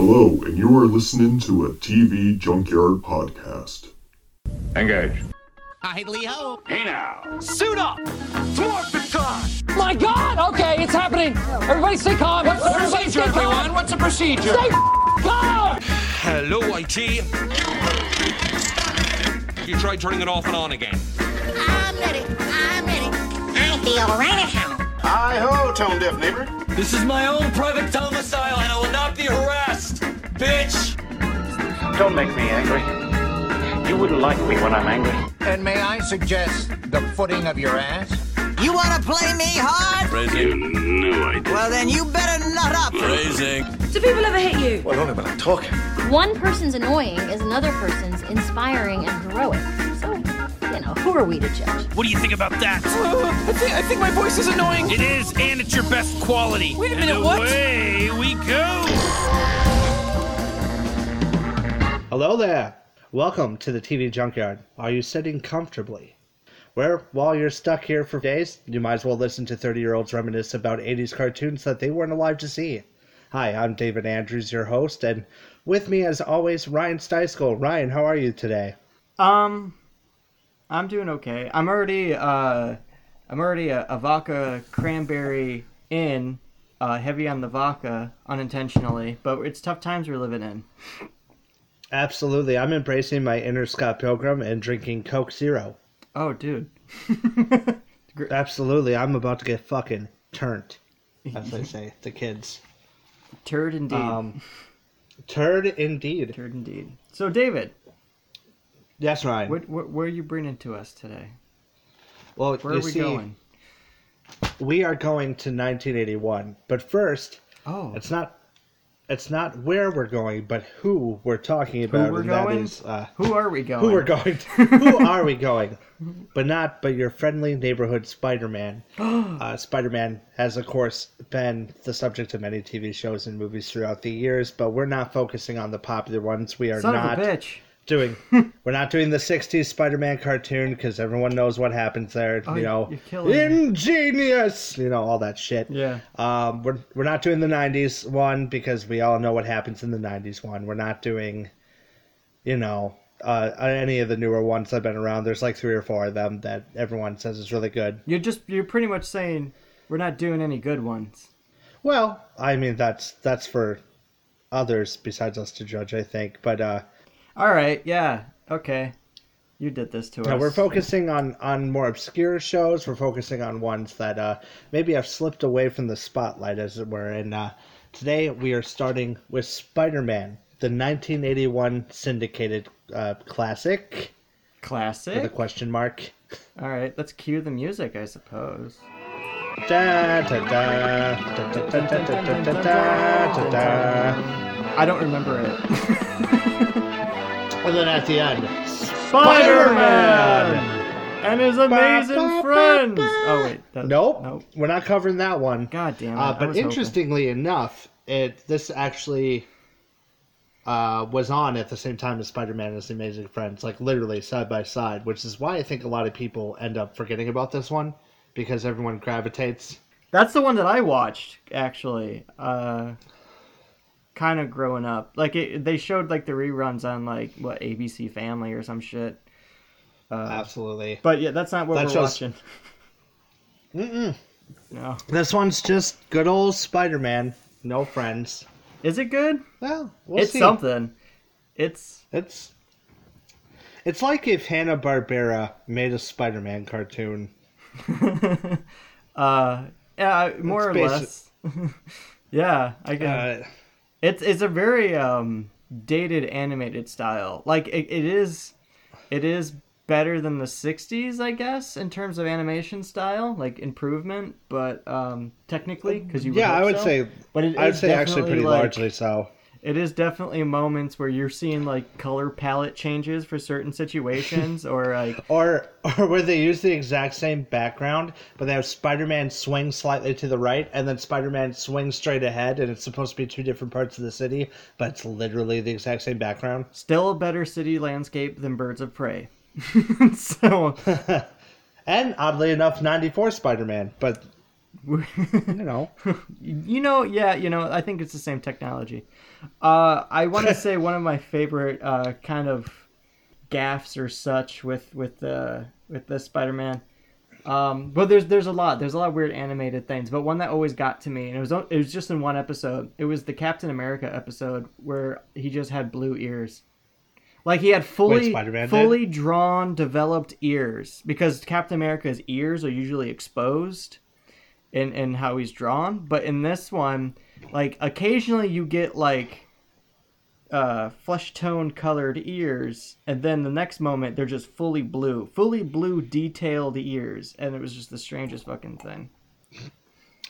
Hello, and you are listening to a TV Junkyard podcast. Engage. Hi, Leo. Hey now. Suit up. Morphin time. My God! Okay, it's happening. Everybody stay calm. What's the Everybody procedure, stay calm. everyone? What's the procedure? Stay calm. Hello, IT. You tried turning it off and on again. I'm ready. I'm ready. I feel right at home. Hi ho, tone deaf neighbor. This is my own private domicile and I will not be harassed, bitch! Don't make me angry. You wouldn't like me when I'm angry. And may I suggest the footing of your ass? You wanna play me hard? Phrasing. No, I didn't. Well, then you better nut up. Phrasing. Do people ever hit you? Well, only when I'm talking. One person's annoying is another person's inspiring and heroic. So, you know, who are we to judge? What do you think about that? Uh, I think I think my voice is annoying. It is, and it's your best quality. Wait a And minute, what? Away we go. Hello there. Welcome to the TV Junkyard. Are you sitting comfortably? Where, while you're stuck here for days, you might as well listen to 30 year olds reminisce about 80s cartoons that they weren't alive to see. Hi, I'm David Andrews, your host, and with me, as always, Ryan Steiskell. Ryan, how are you today? Um, I'm doing okay. I'm already uh, I'm already a, a vodka cranberry in, uh, heavy on the vodka unintentionally, but it's tough times we're living in. Absolutely. I'm embracing my inner Scott Pilgrim and drinking Coke Zero. Oh, dude. Absolutely. I'm about to get fucking turned, as they say, the kids. Turd indeed. Um, turd indeed. Turd indeed. So, David, Yes, Ryan. what, what where are you bringing to us today? well, Where are we see, going? we are going to 1981. But first, Oh, it's not it's not where we're going, but who we're talking about. we're and that going? is, uh, who are we going? who we're going. To. who are we going? But not but your friendly neighborhood Spider-Man. uh, Spider-Man has, of course, been the subject of many TV shows and movies throughout the years. But we're not focusing on the popular ones. We are Son not of a bitch. Doing. we're not doing the '60s Spider-Man cartoon because everyone knows what happens there. Oh, you know, you're killing me. ingenious. You know all that shit. Yeah. Um, we're we're not doing the '90s one because we all know what happens in the '90s one. We're not doing, you know, uh, any of the newer ones that've been around. There's like three or four of them that everyone says is really good. You're just you're pretty much saying we're not doing any good ones. Well, I mean that's that's for others besides us to judge, I think. But uh, all right, yeah, okay, you did this to yeah, us. We're focusing on on more obscure shows. We're focusing on ones that uh, maybe have slipped away from the spotlight, as it were. And uh, today we are starting with Spider Man, the 1981 syndicated uh, classic. Classic. With a question mark. All right, let's cue the music, I suppose. I don't remember it. And then at the end, Spider-Man and his amazing friends. Oh wait, that, Nope, nope. we're not covering that one. God damn it! Uh, but was hoping. interestingly enough, it this actually uh, was on at the same time as Spider-Man and His Amazing Friends, like literally side by side, which is why I think a lot of people end up forgetting about this one because everyone gravitates. That's the one that I watched actually. Uh, kind of growing up, like it, they showed like the reruns on like what ABC Family or some shit. Uh, Absolutely. but yeah, that's not what That we're shows- watching. Mm-mm. No, This one's just good old Spider-Man, no friends. is it good? Well, we'll it's see. something. It's It's it's like if Hanna Barbera made a Spider-Man cartoon. uh yeah, more or It's less. yeah, I can. Uh, It's it's a very um dated animated style. Like it, it is it is better than the 60s, I guess, in terms of animation style, like improvement, but um technically cuz you yeah, I would so. say. but it I would say actually pretty like- largely so. It is definitely moments where you're seeing like color palette changes for certain situations or like Or or where they use the exact same background, but they have Spider-Man swing slightly to the right, and then Spider-Man swing straight ahead, and it's supposed to be two different parts of the city, but it's literally the exact same background. still a better city landscape than Birds of Prey. so And oddly enough, '94 Spider-Man, but you know. you know, yeah, you know, I think it's the same technology. Uh, I want to say one of my favorite uh, kind of gaffs or such with with the with the Spider-Man. Um, but there's there's a lot there's a lot of weird animated things, but one that always got to me, and it was it was just in one episode. It was the Captain America episode where he just had blue ears. Like he had fully Wait, fully drawn, developed ears because Captain America's ears are usually exposed in in how he's drawn. But in this one, like occasionally you get like uh flesh tone colored ears, and then the next moment they're just fully blue, fully blue detailed ears, and it was just the strangest fucking thing.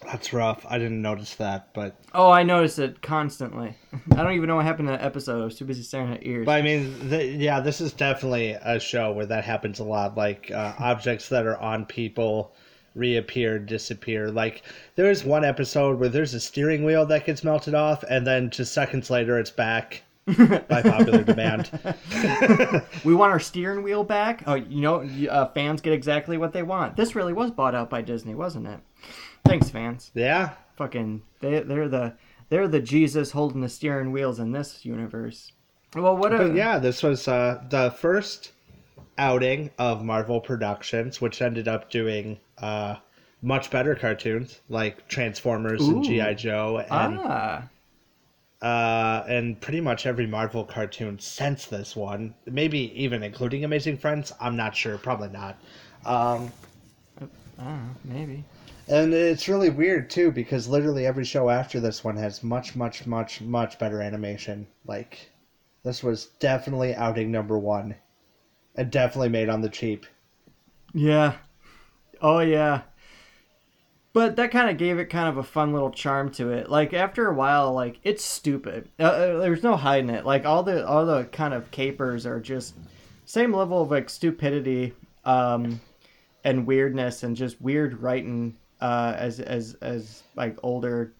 That's rough. I didn't notice that, but Oh, I notice it constantly. I don't even know what happened in that episode. I was too busy staring at ears. but I mean, the, yeah, this is definitely a show where that happens a lot. Like uh, objects that are on people reappear, disappear. Like there is one episode where there's a steering wheel that gets melted off, and then just seconds later, it's back by popular demand. we want our steering wheel back. Oh, you know, uh, fans get exactly what they want. This really was bought out by Disney, wasn't it? Thanks, fans. Yeah, Fucking, they they're the they're the Jesus holding the steering wheels in this universe. Well, what a But yeah, this was uh, the first outing of Marvel Productions, which ended up doing uh, much better cartoons like Transformers and GI Joe, and ah uh, and pretty much every Marvel cartoon since this one, maybe even including Amazing Friends. I'm not sure, probably not. Um, I don't know, maybe. and it's really weird too because literally every show after this one has much, much, much, much better animation. Like this was definitely outing number one, and definitely made on the cheap. Yeah. Oh yeah. But that kind of gave it kind of a fun little charm to it. Like after a while, like it's stupid. Uh, uh, there's no hiding it. Like all the all the kind of capers are just same level of like stupidity, um, and weirdness and just weird writing. Uh, as as as like older,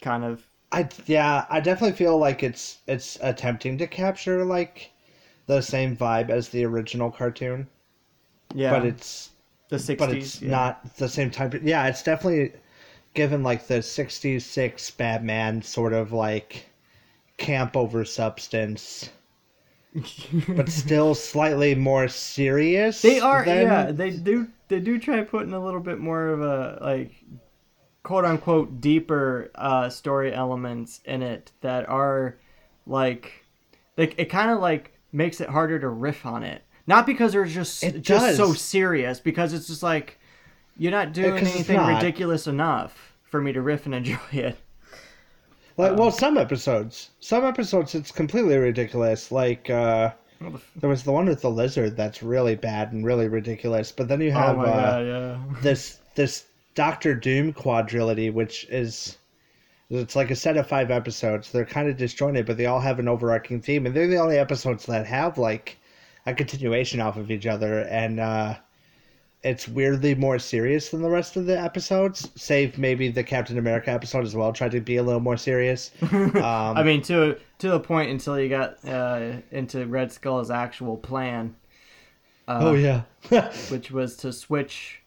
kind of I yeah, I definitely feel like it's it's attempting to capture like the same vibe as the original cartoon, yeah. but it's the 60s. but it's yeah. not the same time. Yeah, it's definitely given like the '66 Batman sort of like camp over substance, but still slightly more serious. They are, than- yeah. They do, they do try putting a little bit more of a like, quote unquote, deeper uh, story elements in it that are like, like it kind of like makes it harder to riff on it. Not because they're just It just does. so serious, because it's just like you're not doing anything not. ridiculous enough for me to riff and enjoy it. Like, well, some episodes, some episodes, it's completely ridiculous. Like, uh, there was the one with the lizard that's really bad and really ridiculous. But then you have oh uh, god, yeah. this this Doctor Doom quadrilogy, which is it's like a set of five episodes. They're kind of disjointed, but they all have an overarching theme, and they're the only episodes that have like a continuation off of each other, and uh, it's weirdly more serious than the rest of the episodes. Save maybe the Captain America episode as well, tried to be a little more serious. Um, I mean, to to the point until you got uh, into Red Skull's actual plan. Uh, oh yeah, which was to switch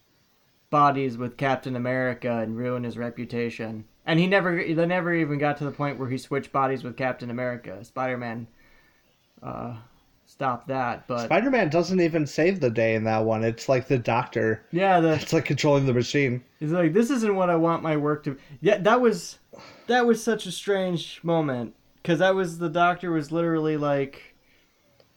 bodies with Captain America and ruin his reputation. And he never, they never even got to the point where he switched bodies with Captain America. Spider Man uh, stopped that, but Spider Man doesn't even save the day in that one. It's like the Doctor. yeah, the It's like controlling the machine. He's like, this isn't what I want my work to. Yeah, that was, that was such a strange moment because that was the doctor was literally like,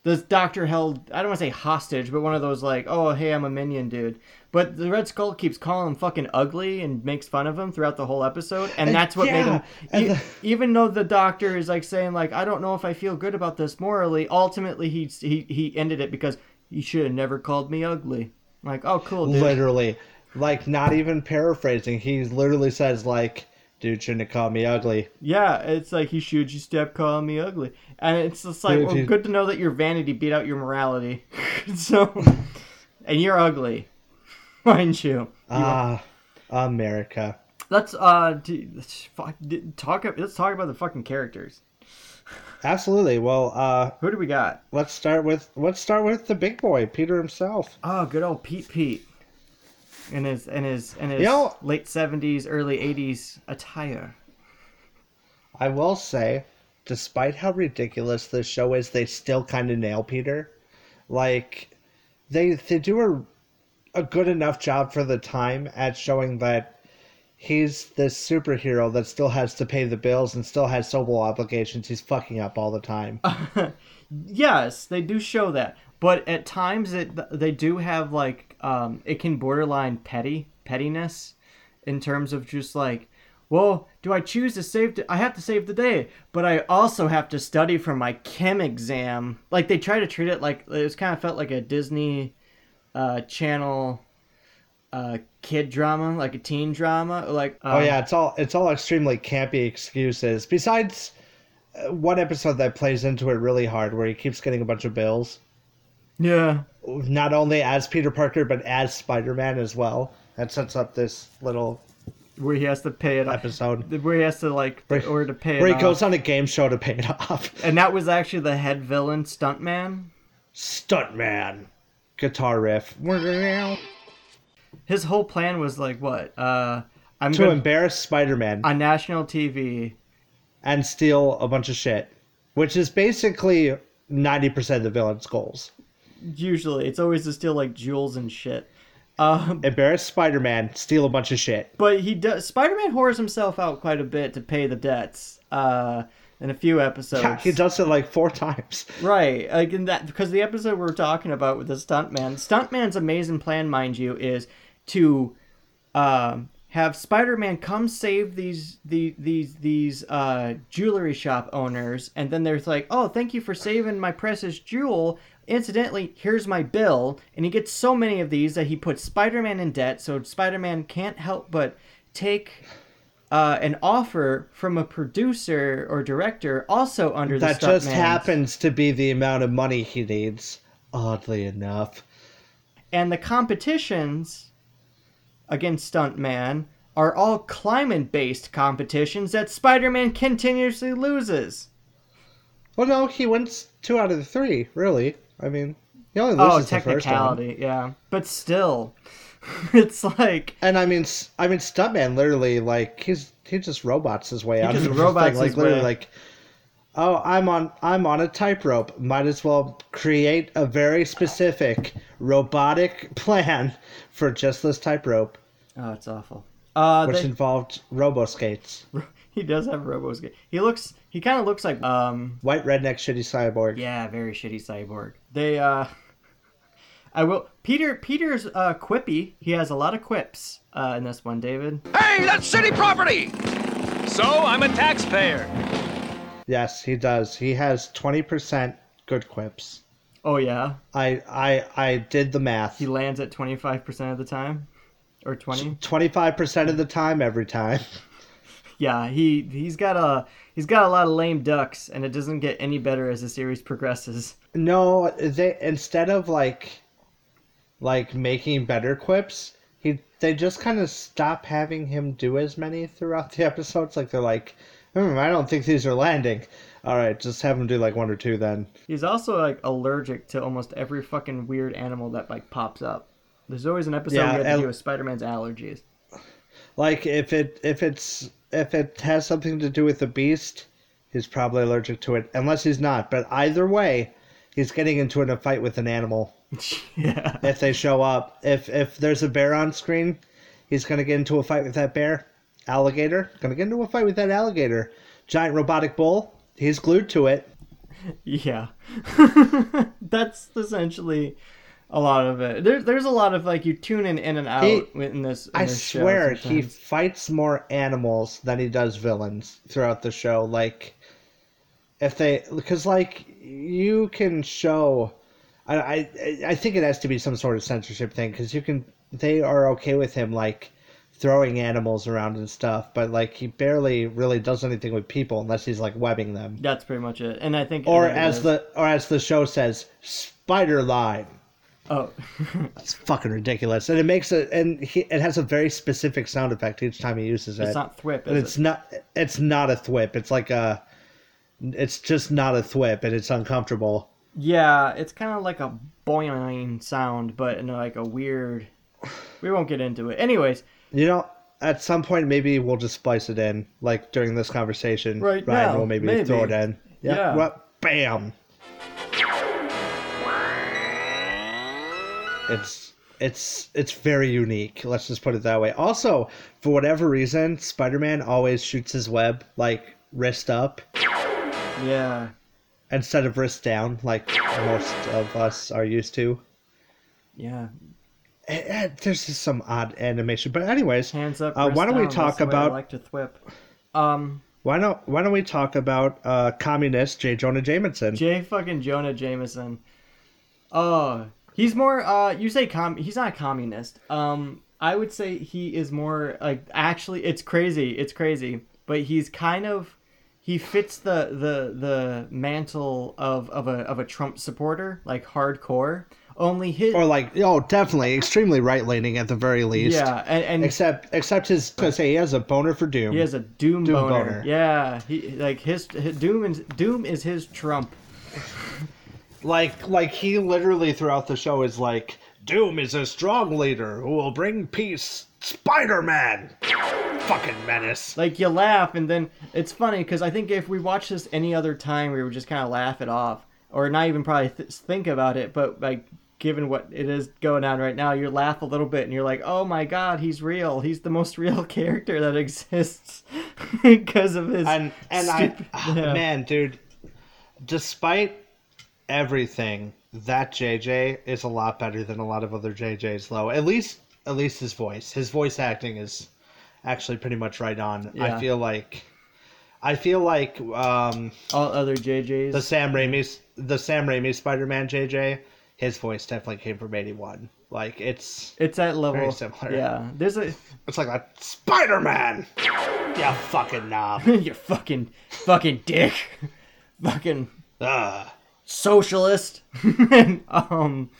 this doctor held I don't want to say hostage, but one of those like, oh hey, I'm a minion, dude. But the Red Skull keeps calling him fucking ugly and makes fun of him throughout the whole episode, and that's what made him. the- even though the doctor is like saying like, I don't know if I feel good about this morally. Ultimately, he he he ended it because you should have never called me ugly. I'm like, oh cool, dude. Literally. Like, not even paraphrasing. He literally says, like, dude shouldn't have called me ugly. Yeah, it's like he should you stop calling me ugly, and it's just like Dude, well, dude. good to know that your vanity beat out your morality. so, and you're ugly, mind you. Ah, America. Let's uh d- let's fuck- d- talk. Let's talk about the fucking characters. Absolutely. Well, uh, Who do we got? let's start with let's start with the big boy, Peter himself. Oh, good old Pete Pete. In his in his in his You know- late seventies, early eighties attire. I will say, despite how ridiculous this show is, they still kind of nail Peter. Like, they they do a a good enough job for the time at showing that he's this superhero that still has to pay the bills and still has social obligations. He's fucking up all the time. Yes, they do show that, but at times it they do have like um, it can borderline petty pettiness in terms of just like, well, do I choose to save? The, I have to save the day, but I also have to study for my chem exam. Like they try to treat it like it's kind of felt like a Disney uh, Channel uh, kid drama, like a teen drama. Like oh um, yeah, it's all it's all extremely campy excuses. Besides uh, one episode that plays into it really hard, where he keeps getting a bunch of bills. Yeah. not only as Peter Parker but as Spider Man as well. That sets up this little Where he has to pay it episode Where he has to like, Where- or to pay it where he off. goes on a game show to pay it off. And that was actually the head villain, Stuntman. Stuntman, guitar riff His whole plan was like, what? Uh, I'm to embarrass Spider Man on national TV. and steal a bunch of shit, which is basically ninety percent of the villain's goals. Usually, it's always to steal like jewels and shit. Um, Embarrass Spider Man, steal a bunch of shit. but he does. Spider-Man whores himself out quite a bit to pay the debts. Uh, in a few episodes. Yeah, he does it like four times. Right, like in that because the episode we're talking about with the stuntman, stuntman's amazing plan, mind you, is to um, have Spider-Man come save these the, these these uh, jewelry shop owners, and then they're like, "Oh, thank you for saving my precious jewel." Incidentally, here's my bill, and he gets so many of these that he puts Spider-Man in debt. So Spider-Man can't help but take uh, an offer from a producer or director also under the That just happens to be the amount of money he needs. Oddly enough. and the competitions against Stuntman are all climate based competitions that Spider Man continuously loses. Well, no, he wins two out of the three. Really, I mean, he only Oh, loses one. technicality, yeah. But still, it's like. And I mean, I mean, Stuntman literally like he's he just robots his way He out just of the robots. Like literally, way. like, oh, I'm on I'm on a tightrope. Might as well create a very specific robotic plan for just this tightrope, Oh, it's awful. Uh, which they- involved robo skates. he does have robos. He looks. He kind of looks like. Um. White redneck shitty cyborg. Yeah, very shitty cyborg. They. uh I will. Peter. Peter's uh, quippy. He has a lot of quips uh, in this one, David. Hey, that's city property! So I'm a taxpayer. Yes, he does. He has twenty percent good quips. Oh yeah, I I I did the math. he lands at twenty five percent of the time, or twenty. Twenty five percent of the time, every time. Yeah, he he's got a he's got a lot of lame ducks, and it doesn't get any better as the series progresses. No, they instead of like like making better quips, he they just kind of stop having him do as many throughout the episodes. Like they're like, hmm, I don't think these are landing. All right, just have him do like one or two then. He's also like allergic to almost every fucking weird animal that like pops up. There's always an episode Yeah, to and- do with Spider-Man's allergies. Like if it if it's if it has something to do with the beast, he's probably allergic to it. Unless he's not, but either way, he's getting into a fight with an animal. yeah. if they show up. If if there's a bear on screen, he's gonna get into a fight with that bear. Alligator, gonna get into a fight with that alligator. Giant robotic bull, he's glued to it. Yeah. That's essentially a lot of it. There, there's a lot of like you tune in in and out He- in this. In I this swear he fights more animals than he does villains throughout the show. Like if they because like you can show I, I I think it has to be some sort of censorship thing because you can they are okay with him like throwing animals around and stuff, but like he barely really does anything with people unless he's like webbing them. That's pretty much it. And I think Or as is- the or as the show says, spider line. Oh That's fucking ridiculous, and it makes it and he, it has a very specific sound effect each time he uses it. it's not thwip, it's it? not it's not a thwip. It's like a it's just not a thwip, and it's uncomfortable. Yeah, it's kind of like a boing sound, but in like a weird, we won't get into it. Anyways, You know, at some point maybe we'll just splice it in, like during this conversation. Right Ryan now, will maybe, maybe. throw it in. Yeah. Well, bam. It's it's it's very unique. Let's just put it that way. Also, for whatever reason, Spider-Man always shoots his web like wrist up yeah. instead of wrist down, like most of us are used to. Yeah. Eh, eh, There's just some odd animation, but anyways, Hands up. Uh, why don't we talk way I about like to thwip. Um, why don't why don't we talk about uh, communist J. Jonah Jameson? J fucking Jonah Jameson. Oh, he's more. Uh, you say com? He's not a communist. Um, I would say he is more like. Actually, it's crazy. It's crazy. But he's kind of. He fits the the the mantle of of a of a Trump supporter, like hardcore. Only his. or like oh, definitely extremely right leaning at the very least. yeah, and, and Except except his because say he has a boner for Doom. he has a Doom, Doom boner. boner. Yeah, he like his, his Doom is Doom is his Trump. Like like he literally throughout the show is like Doom is a strong leader who will bring peace. Spider Man, fucking menace. like you laugh and then it's funny because i think if we watch this any other time we would just kind of laugh it off or not even probably th- think about it but like given what it is going on right now you laugh a little bit and you're like oh my god he's real he's the most real character that exists because of his And and stupid- I ah, yeah. man, dude, despite everything, that JJ is a lot better than a lot of other JJs. Though at least at least his voice, his voice acting is actually pretty much right on. Yeah. I feel like. I feel like um, all other jjs the Sam Raimi, the Sam Raimi Spider-Man JJ, his voice definitely came from '81. Like it's, it's at level similar. yeah there's a it's like a Spider-Man. Yeah, fucking knob. you fucking fucking dick fucking Ugh. Socialist um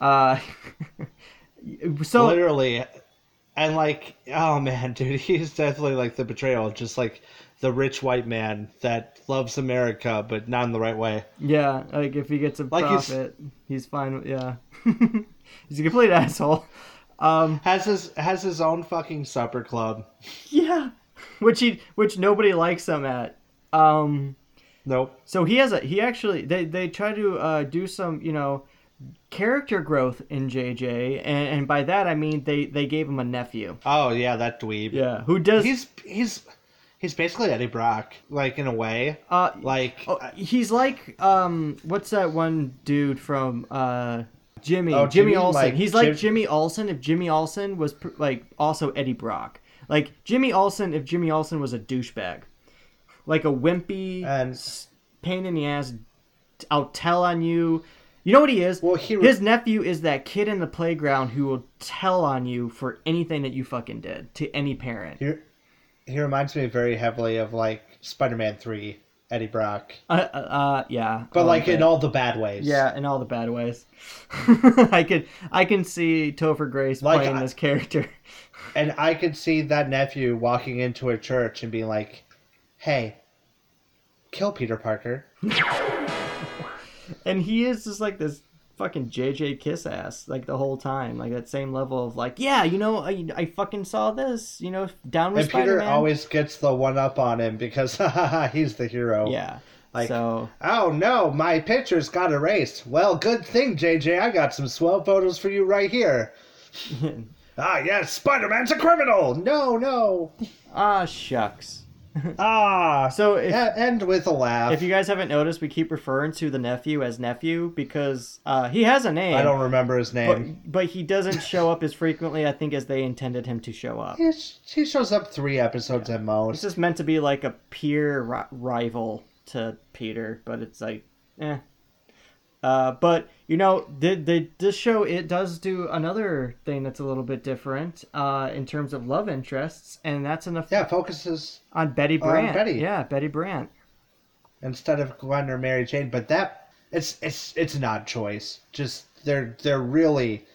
uh so literally and like oh man dude he's definitely like the betrayal of just like the rich white man that loves america but not in the right way Yeah, like if he gets a Like he's- profit, he's, fine. With, yeah, he's a complete asshole. Um, has his has his own fucking supper club yeah, which he which nobody likes him at. Um, nope so he has a he actually they they try to uh, do some you know character growth in JJ, and, and by that I mean they they gave him a nephew. oh yeah that dweeb Yeah, who does he's he's he's basically eddie brock like in a way uh like oh, he's like um what's that one dude from uh. Jimmy, Oh, Jimmy, Jimmy, Olsen. like, He's like Jim- Jimmy Olsen if Jimmy Olsen was pr- like also Eddie Brock. Like Jimmy Olsen if Jimmy Olsen was a douchebag, like a wimpy and pain in the ass. I'll tell on you. You know what he is? Well, he- His nephew is that kid in the playground who will tell on you for anything that you fucking did to any parent. he, he reminds me very heavily of like spider-man 3 eddie brock Uh, uh, uh yeah. but I like in all the bad ways Yeah, in all the bad ways. I could I can see Topher Grace Like, playing I- this character. And I could see that nephew walking into a church and being like, "Hey, kill Peter Parker." and he is just like this fucking JJ kiss ass like the whole time, like that same level of like, yeah, you know, I, I fucking saw this, you know, down with And Peter Spider-Man. always gets the one up on him because he's the hero. yeah. Like, so oh no, my pictures got erased. Well, good thing, JJ. I got some swell photos for you right here. ah, yes, Spider Man's a criminal. No, no. ah shucks. Ah, So if yeah, end with a laugh. if you guys haven't noticed, we keep referring to the nephew as nephew because uh, he has a name. I don't remember his name. but, but he doesn't show up as frequently, I think, as they intended him to show up. He's, he shows up three episodes at It's most. just meant to be like a peer ri- rival to Peter, but it's like, eh. Uh, but you know, the, the this show it does do another thing that's a little bit different uh, in terms of love interests, and that's enough Yeah, focuses on Betty Brant. Betty. Yeah, Betty Brant. instead of Gwen or Mary Jane. But that it's it's it's an odd choice. Just they're they're really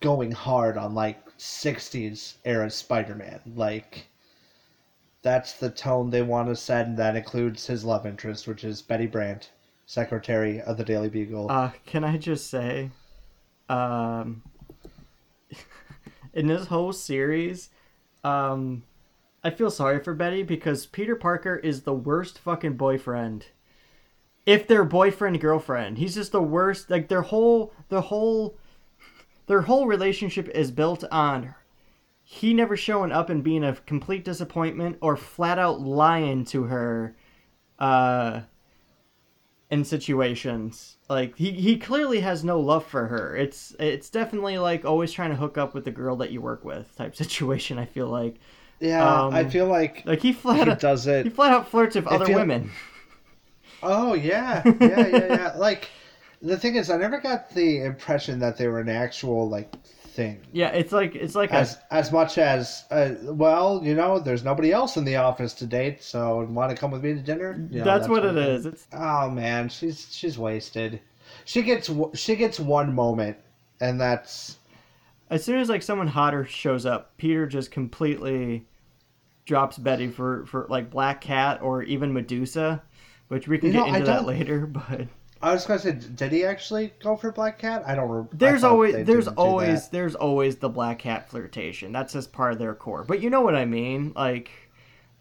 going hard on like '60s era Spider-Man. Like that's the tone they want to set, and that includes his love interest, which is Betty Brant, secretary of the Daily Bugle. Uh, can I just say, um, in this whole series, um, I feel sorry for Betty because Peter Parker is the worst fucking boyfriend. If they're boyfriend girlfriend, he's just the worst. Like their whole, their whole, their whole relationship is built on he never showing up and being a complete disappointment or flat out lying to her, uh, in situations. Like he, he clearly has no love for her. It's it's definitely like always trying to hook up with the girl that you work with type situation. I feel like. Yeah, Um, I feel like Like he flat he out does it. He flat out flirts with other feel- women. Oh yeah, yeah, yeah, yeah. like the thing is, I never got the impression that they were an actual like thing. Yeah, it's like it's like As a as much as uh, well, you know, there's nobody else in the office to date, so want to come with me to dinner? You know, that's that what sort it of thing. is. It's Oh man, she's she's wasted. She gets she gets one moment, and that's as soon as like someone hotter shows up, Peter just completely drops Betty for for like Black Cat or even Medusa, which we can You get know, I into that later. But I was gonna say, did he actually go for Black Cat? I don't. Re- I there's always there's always there's always the Black Cat flirtation. That's just part of their core. But you know what I mean, like.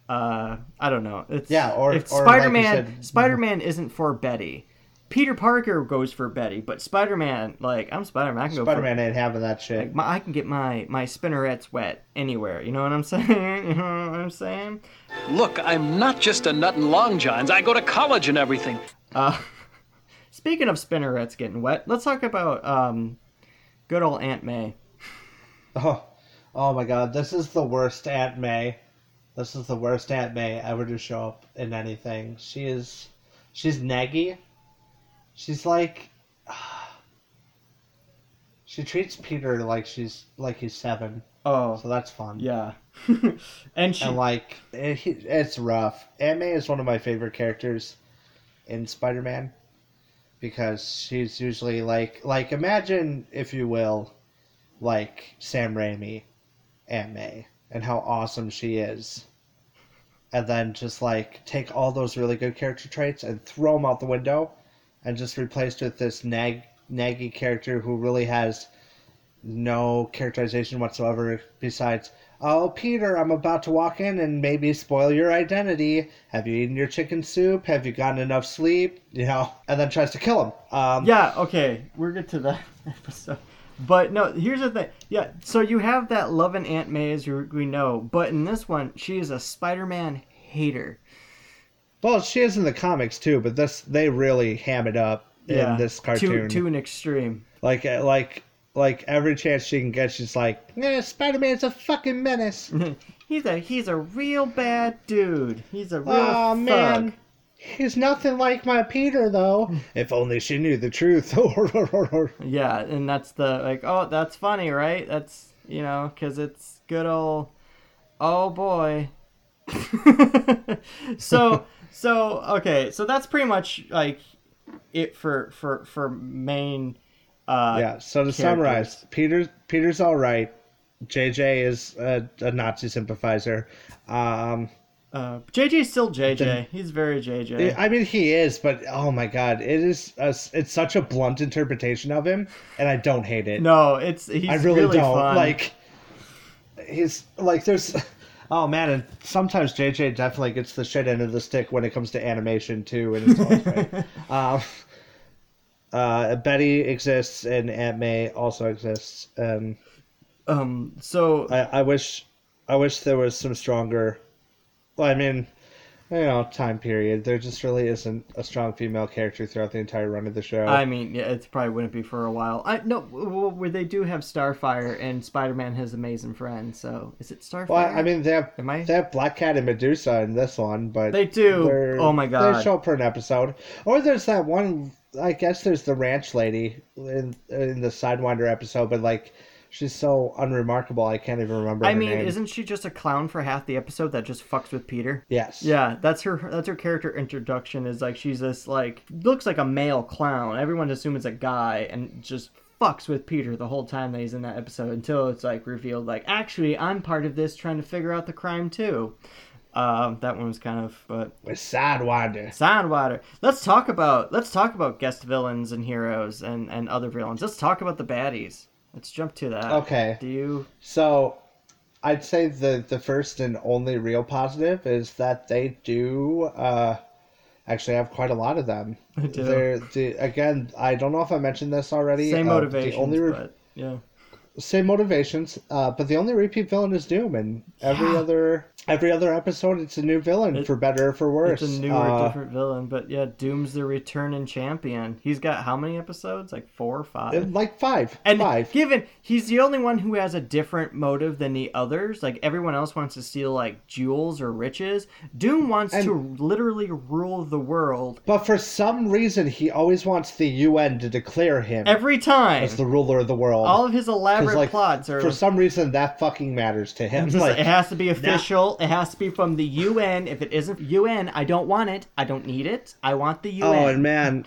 Uh, I don't know. It's Yeah, or- if or Spider-Man said- Spider-Man isn't for Betty. Peter Parker goes for Betty, but Spider-Man, like I'm Spider-Man, I can go Spider-Man ain't having that shit. Like my, I can get my my spinnerets wet anywhere. You know what I'm saying? You know what I'm saying? Look, I'm not just a nut and long johns. I go to college and everything. Uh, speaking of spinnerets getting wet, let's talk about um, good old Aunt May. Oh, oh my God! This is the worst Aunt May. This is the worst Aunt May ever to show up in anything. She is, she's naggy. She's like, she treats Peter like she's like he's seven. Oh, so that's fun. Yeah, and she and like it, it's rough. Aunt May is one of my favorite characters in Spider-Man because she's usually like like imagine if you will like Sam Raimi Aunt May and how awesome she is. And then just like take all those really good character traits and throw them out the window and just replace with this nag naggy character who really has no characterization whatsoever besides oh peter i'm about to walk in and maybe spoil your identity have you eaten your chicken soup have you gotten enough sleep you know and then tries to kill him um, yeah, okay, we'll get to that episode. But no, here's the thing. Yeah, so you have that loving Aunt May as you- we know, but in this one, she is a Spider-Man hater. well she is in the comics too but this they really ham it up Yeah, in this cartoon to an extreme. like uh, like like every chance she can get she's like yeah spider-man's a fucking menace He's a he's a real bad dude. He's a real oh thug. man he's nothing like my peter though if only she knew the truth Yeah, and that's the like, oh, that's funny, right? That's you know, because it's good old, oh boy. so so okay, so that's pretty much like it for for for main. Uh, yeah. So to characters. summarize, Peter's Peter's all right. JJ is a, a Nazi sympathizer. Um, Uh, JJ's still JJ. The- He's very JJ. I mean, he is, but oh my god, it is a, it's such a blunt interpretation of him, and I don't hate it. no, it's he's I really, really don't fun. like. He's like there's, oh man, and sometimes JJ definitely gets the shit end of the stick when it comes to animation too, and it's always great. Um, uh, Betty exists, and Aunt May also exists. And um, so I, I wish, I wish there was some stronger. Well, I mean, you know, time period. There just really isn't a strong female character throughout the entire run of the show. I mean, yeah, it probably wouldn't be for a while. I no, well, where they do have Starfire and Spider-Man, has amazing friends. So is it Starfire? Well, I mean, they have Am I- they have Black Cat and Medusa in this one, but They do. Oh my God. They show up for an episode, or there's that one. I guess there's the ranch lady in in the Sidewinder episode, but like she's so unremarkable, I can't even remember. I mean, name. isn't she just a clown for half the episode that just fucks with Peter? Yes. Yeah, that's her. That's her character introduction. Is like she's this like looks like a male clown. Everyone assumes it's a guy, and just fucks with Peter the whole time that he's in that episode until it's like revealed like actually I'm part of this trying to figure out the crime too. Um, that one was kind of but with Sidewinder. Sidewinder. Let's talk about let's talk about guest villains and heroes and and other villains. Let's talk about the baddies. Let's jump to that. Okay. Do you? So, I'd say the the first and only real positive is that they do uh, actually have quite a lot of them. They do. They're the again. I don't know if I mentioned this already. Same uh, motivations, The only re- but yeah. Same motivations, uh, but the only repeat villain is Doom, and every Yeah. other every other episode it's a new villain It- for better or for worse. It's a newer, Uh, different villain, but yeah, Doom's the returning champion. He's got how many episodes? Like four or five. like five. And five. given he's the only one who has a different motive than the others, like everyone else wants to steal like jewels or riches, Doom wants to literally rule the world But for some reason, he always wants the UN to declare him every time. as the ruler of the world. All of his 'Cause, elaborate like, plots are for some reason that fucking matters to him. Like, like, it has to be official. It has to be from the UN. If it isn't UN, I don't want it. I don't need it. I want the UN. oh, and man,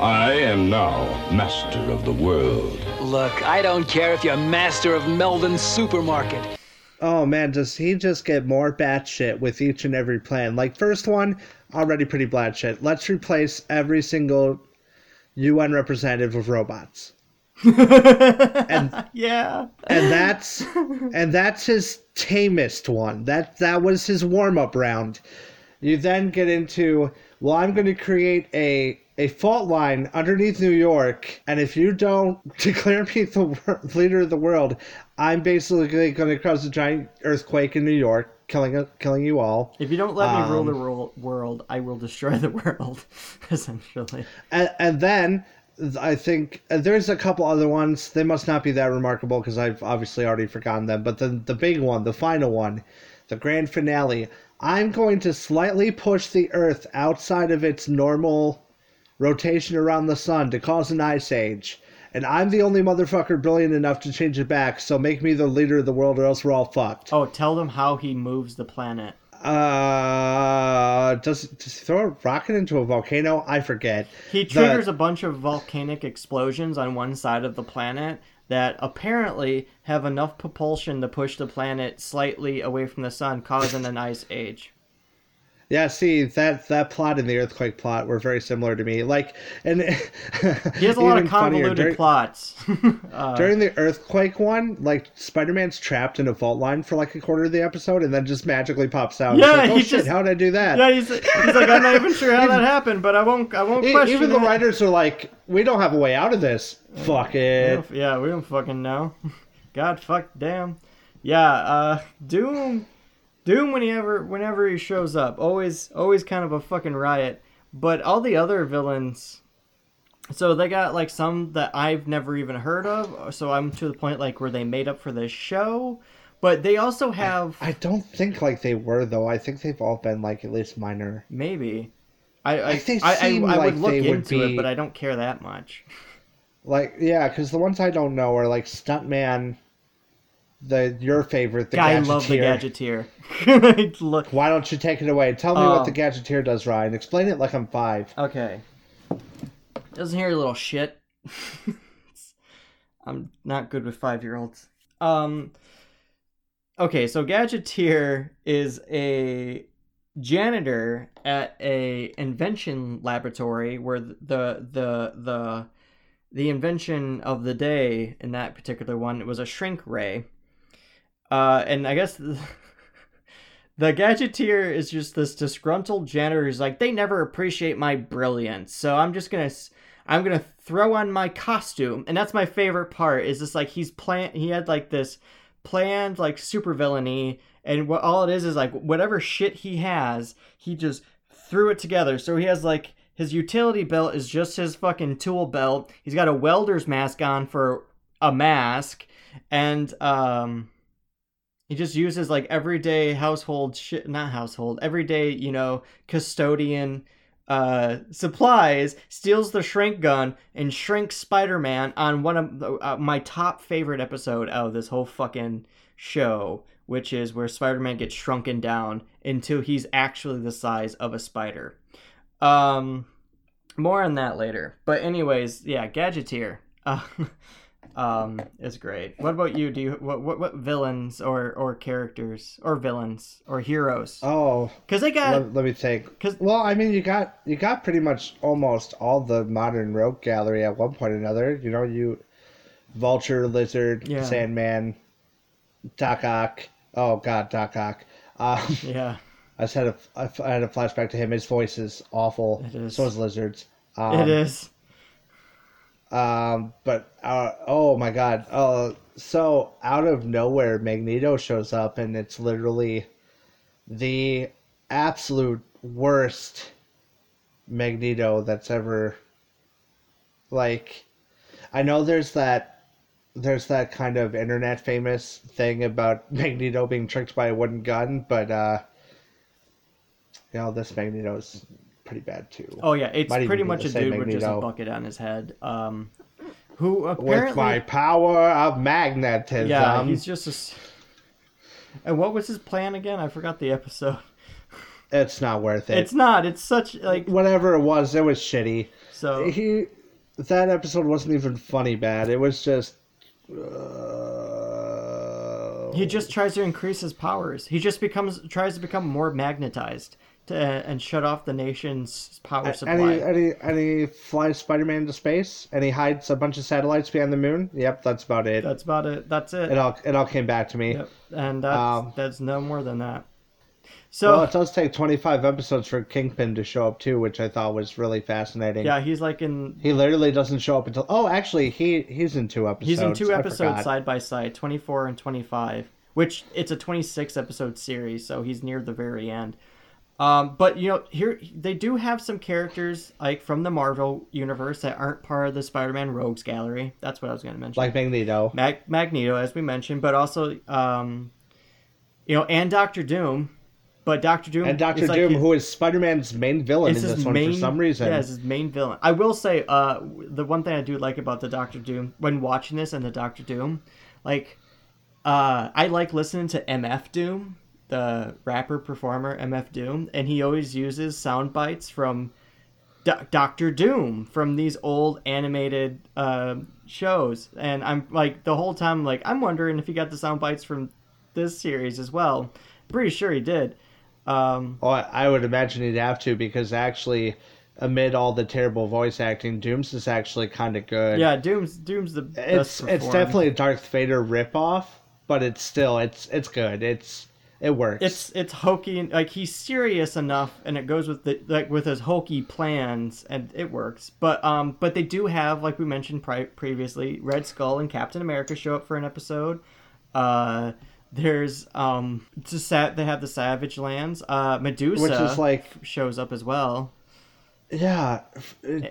I am now master of the world. Look, I don't care if you're master of Melvin's supermarket. oh man, does he just get more batshit with each and every plan? Like first one, already pretty bad shit. Let's replace every single UN representative with robots. and yeah. and that's and that's his tamest one. That that was his warm up round. You then get into well, I'm going to create a a fault line underneath New York, and if you don't declare me the wor- leader of the world, I'm basically going to cause a giant earthquake in New York, killing killing you all. If you don't let me rule Um, the world, world, I will destroy the world. Essentially. and, and then I think uh, there's a couple other ones. They must not be that remarkable because I've obviously already forgotten them. But the the big one, the final one, the grand finale. I'm going to slightly push the Earth outside of its normal rotation around the sun to cause an ice age. And I'm the only motherfucker brilliant enough to change it back, so make me the leader of the world or else we're all fucked. Oh, tell them how he moves the planet. Uh, does, does he throw a rocket into a volcano? I forget. He The- triggers a bunch of volcanic explosions on one side of the planet that apparently have enough propulsion to push the planet slightly away from the sun, causing an ice age. Yeah, see that that plot and the earthquake plot were very similar to me. Like, and He has a lot of convoluted during, plots. uh, during the earthquake one, like Spider Man's trapped in a fault line for like a quarter of the episode, and then just magically pops out. Yeah, like, oh he shit, just- how did I do that? yeah, he's, he's like, I'm not even sure how that happened, but I won't, I won't question even the it. writers are like, we don't have a way out of this. Fuck it. don't- yeah, we don't fucking know. God, fuck, damn. Yeah, uh, Doom, Doom. Whenever, whenever he shows up, always, always kind of a fucking riot. But all the other villains, so they got like some that I've never even heard of. So I'm to the point like where they made up for this show. But they also have I don't think like they were though. I think they've all been like at least minor. maybe. I I, I, I, I like would look they would into it, but I don't care that much. Like yeah, because the ones I don't know are like Stuntman, the your favorite, the I love the Gadgeteer. Gadgeteer. Look, Why don't you take it away? Tell me Oh. what the Gadgeteer does, Ryan. Explain it like I'm five. Okay. Doesn't hear a little shit. I'm not good with five year olds. Um. Okay, so Gadgeteer is a janitor at a invention laboratory where the the the the invention of the day in that particular one was a shrink ray. Uh, and I guess the, the Gadgeteer is just this disgruntled janitor who's like, they never appreciate my brilliance, so I'm just gonna, I'm gonna throw on my costume, and that's my favorite part. Is this like he's plan, he had like this planned like super villainy, and what all it is is like whatever shit he has, he just threw it together. So he has like his utility belt is just his fucking tool belt. He's got a welder's mask on for a mask, and um he just uses like everyday household shit not household everyday you know custodian uh supplies steals the shrink gun and shrinks spider-man on one of the, uh, my top favorite episode of this whole fucking show which is where spider-man gets shrunken down until he's actually the size of a spider. Um more on that later. But anyways yeah gadgeteer. Uh, um is great what about you do you what what, what villains or or characters or villains or heroes Oh, because they got let, let me think. Cause- well, I mean, you got you got pretty much almost all the modern rogue gallery at one point or another. You know, you Vulture, Lizard, Yeah. Sandman, Doc Ock. Oh God, Doc Ock. Um, Yeah. I just had a I had a flashback to him. His voice is awful. It is. So is Lizard's. Um, it is. Um, but uh, oh my god. Uh, so out of nowhere, Magneto shows up, and it's literally the absolute worst Magneto that's ever. Like, I know there's that, there's that kind of internet famous thing about Magneto being tricked by a wooden gun, but uh, you know this Magneto's pretty bad too. Oh yeah, it's Might pretty much a same dude with just a bucket on his head. Um, who apparently with my power of magnetism. yeah, he's just a. s- And what was his plan again? I forgot the episode. It's not worth it. It's not. It's such like whatever it was. It was shitty. so. He that episode wasn't even funny bad. It was just. Uh, He just tries to increase his powers. He just becomes tries to become more magnetized to and shut off the nation's power supply. Any, he, and, he, and he flies Spider-Man into space, and he hides a bunch of satellites behind the moon. Yep, that's about it. That's about it. That's it. It all it all came back to me. Yep. And that's, Um, that's no more than that. So well, it does take 25 episodes for Kingpin to show up too, which I thought was really fascinating. yeah, he's like in He literally doesn't show up until. Oh, actually, he he's in two episodes. he's in two episodes side by side, twenty four and twenty five. Which it's a twenty six episode series, so he's near the very end. Um, but you know, here they do have some characters like from the Marvel universe that aren't part of the Spider-Man Rogues Gallery. That's what I was going to mention. like Magneto. Mag- Magneto, as we mentioned, but also, um, you know, and Doctor Doom. But Doctor Doom And Doctor like Doom, his- who is Spider-Man's main villain in this his one main, for some reason. Yeah, is his main villain. I will say, uh, the one thing I do like about the Doctor Doom when watching this and the Doctor Doom, like, uh, I like listening to MF Doom, the rapper performer MF Doom, and he always uses sound bites from Do- Doctor Doom from these old animated uh, shows, and I'm like the whole time like I'm wondering if he got the sound bites from this series as well. Pretty sure he did. Um, Oh, I I would imagine he'd have to because actually, amid all the terrible voice acting, Doom's is actually kind of good. yeah, Doom's Doom's the best it's it's definitely a Darth Vader ripoff, but it's still it's it's good. It's it works. it's it's hokey like he's serious enough and it goes with the like with his hokey plans and it works. But um but they do have like we mentioned pri- previously red skull and captain america show up for an episode. Uh there's um just sa- they have the savage lands. Uh medusa Which is like- shows up as well yeah,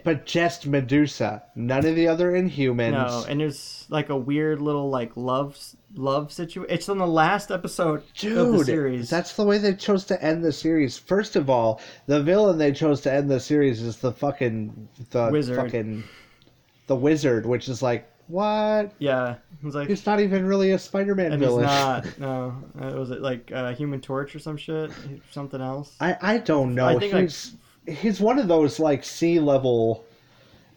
but just Medusa. None of the other Inhumans. no and there's like a weird little like love love situation it's on the last episode of the series that's the way they chose to end the series. First of all, the villain they chose to end the series is the fucking the Wizard. fucking the wizard, which is like what? yeah it's like He's not even really a Spider-Man villain. he's not. No, uh, was it like uh, Human Torch or some shit? Something else? I I don't know. I think, like- he's one of those like sea level.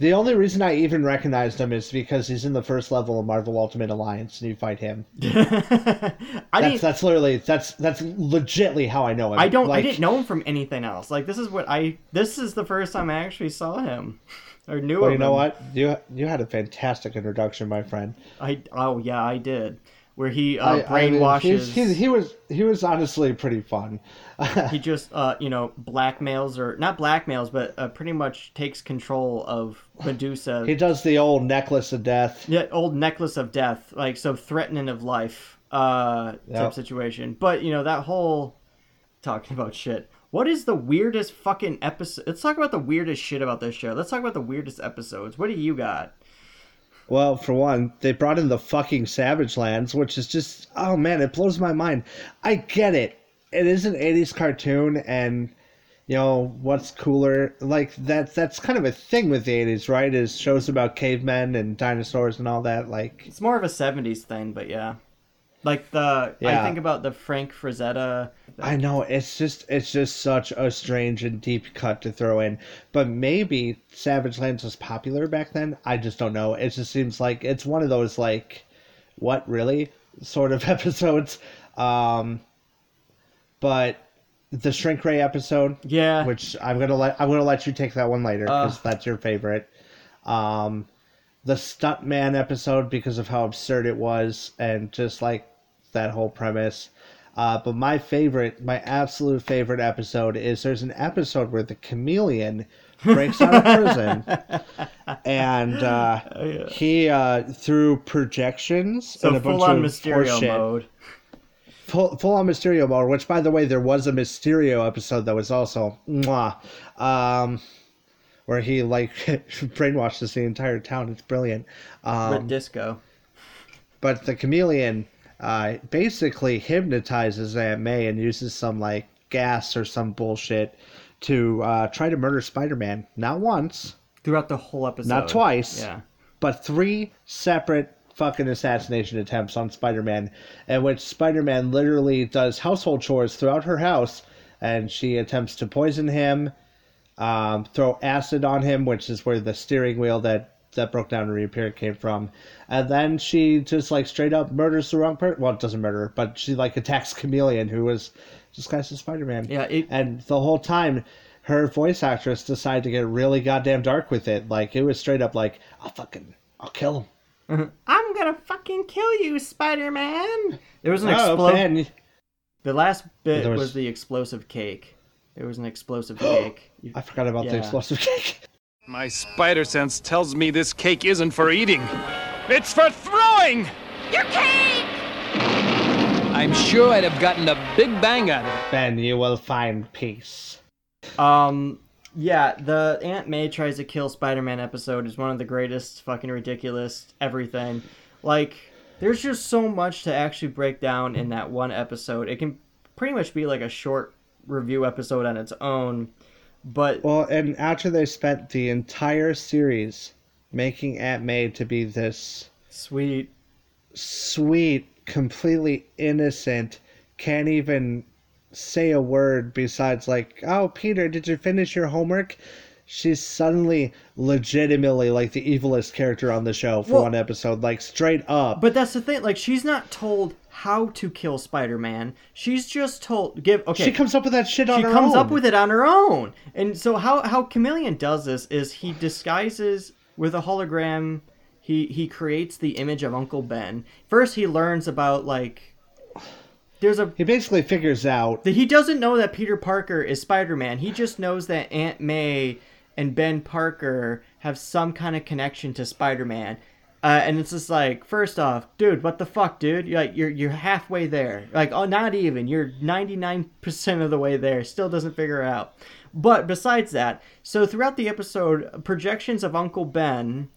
The only reason I even recognized him is because he's in the first level of Marvel Ultimate Alliance, and you fight him. I That's didn't. that's literally that's that's legitly how I know him. I don't. Like, I didn't know him from anything else. Like this is what I. This is the first time I actually saw him, or knew Well, you know him. what? You you had a fantastic introduction, my friend. I. Oh yeah, I did. Where he uh, I- I mean, brainwashes. he, he was he was honestly pretty fun. he just uh you know blackmails or not blackmails but uh, pretty much takes control of Medusa. He does the old necklace of death. Yeah, old necklace of death, like so threatening of life, uh, type situation. But you know that whole talking about shit. What is the weirdest fucking episode? Let's talk about the weirdest shit about this show. Let's talk about the weirdest episodes. What do you got? Well, for one, they brought in the fucking Savage Lands, which is just oh man, it blows my mind. I get it. It is an '80s cartoon, and you know what's cooler? Like that. That's kind of a thing with the '80s, right? Is shows about cavemen and dinosaurs and all that. Like It's more of a '70s thing, but yeah, like the I think about the Frank Frazetta. I know it's just it's just such a strange and deep cut to throw in. But maybe Savage Lands was popular back then. I just don't know. It just seems like it's one of those like what really sort of episodes. Um but the Shrink Ray episode, Yeah, which I'm gonna let I'm gonna let you take that one later because Uh. that's your favorite. Um the stuntman episode because of how absurd it was and just like that whole premise. Uh, but my favorite, my absolute favorite episode is there's an episode where the chameleon breaks out of prison and uh, he uh, through projections So and a bunch full on of Mysterio mode. full, full on Mysterio mode, which by the way, there was a Mysterio episode that was also mwah, um, where he like brainwashes the entire town. It's brilliant. Red Um, disco. but the chameleon uh, basically hypnotizes Aunt May and uses some like gas or some bullshit to uh, try to murder Spider-Man. Not once, Throughout the whole episode. not twice, Yeah. but three separate fucking assassination attempts on Spider-Man, in which Spider-Man literally does household chores throughout her house, and she attempts to poison him, um, throw acid on him, which is where the steering wheel that that broke down and reappeared came from, and then she just like straight up murders the wrong person. Well, it doesn't murder her, but she like attacks Chameleon, who was disguised as Spider-Man. Yeah, it- and the whole time. Her voice actress decided to get really goddamn dark with it. Like it was straight up like, I'll fucking, I'll kill him. Mm-hmm. I'm gonna fucking kill you, Spider Man. There was an Oh, explosion. The last bit was... was- the explosive cake. There was an explosive cake. I forgot about the explosive cake. My spider sense tells me this cake isn't for eating. It's for throwing! Your cake! I'm sure I'd have gotten a big bang out of it. Ben, you will find peace. Um, yeah, the Aunt May tries to kill Spider-Man episode is one of the greatest fucking ridiculous everything. Like, there's just so much to actually break down in that one episode. It can pretty much be like a short review episode on its own, but Well, and after they spent the entire series making Aunt May to be this sweet, sweet, completely innocent, can't even say a word besides like, "Oh, Peter, did you finish your homework?" She's suddenly legitimately like the evilest character on the show for Well- one episode, like straight up. But that's the thing. Like, she's not told how to kill Spider-Man. She's just told give. Okay, She comes up with that shit on she her comes up with it on her own. And so how how Chameleon does this is he disguises with a hologram. He he creates the image of Uncle Ben. First, he learns about like. There's a. He basically figures out that he doesn't know that Peter Parker is Spider-Man. He just knows that Aunt May and Ben Parker have some kind of connection to Spider-Man. Uh, and it's just like, first off, dude, what the fuck, dude? You're like, you're you're halfway there. Like, oh, not even. You're 99% of the way there. Still doesn't figure it out. But besides that, so throughout the episode, projections of Uncle Ben,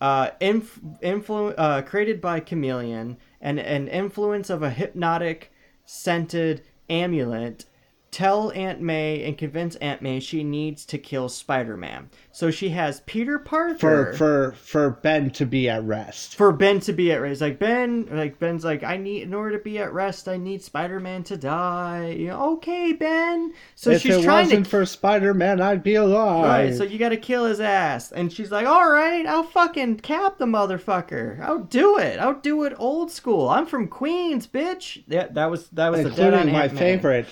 uh, inf- influ- uh, created by Chameleon, and an influence of a hypnotic, scented amulet, tell Aunt May and convince Aunt May she needs to kill Spider-Man. So she has Peter Parker for for for Ben to be at rest. for Ben to be at rest. Like Ben, like Ben's like, I need in order to be at rest, I need Spider-Man to die. You know, okay, Ben. So if she's it trying wasn't to. for Spider Man, I'd be alive. Right, so you gotta kill his ass. And she's like, alright, I'll fucking cap the motherfucker. I'll do it. I'll do it old school. I'm from Queens, bitch. Yeah, that was that was the dead on including my Ant-Man. favorite.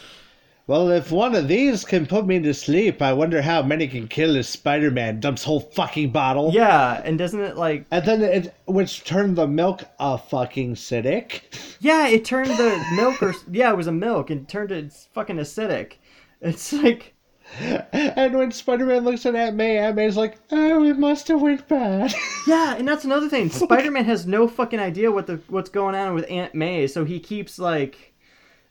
Well, if one of these can put me to sleep, I wonder how many can kill a Spider-Man. Dumps whole fucking bottle. Yeah, and doesn't it like And then it, which turned the milk a fucking acidic. Yeah, it turned the milk or yeah, it was a milk and turned it fucking acidic. It's like And when Spider-Man looks at Aunt May, Aunt May's like, "Oh, it must have went bad." Yeah, and that's another thing. Spider-Man has no fucking idea what the what's going on with Aunt May, so he keeps like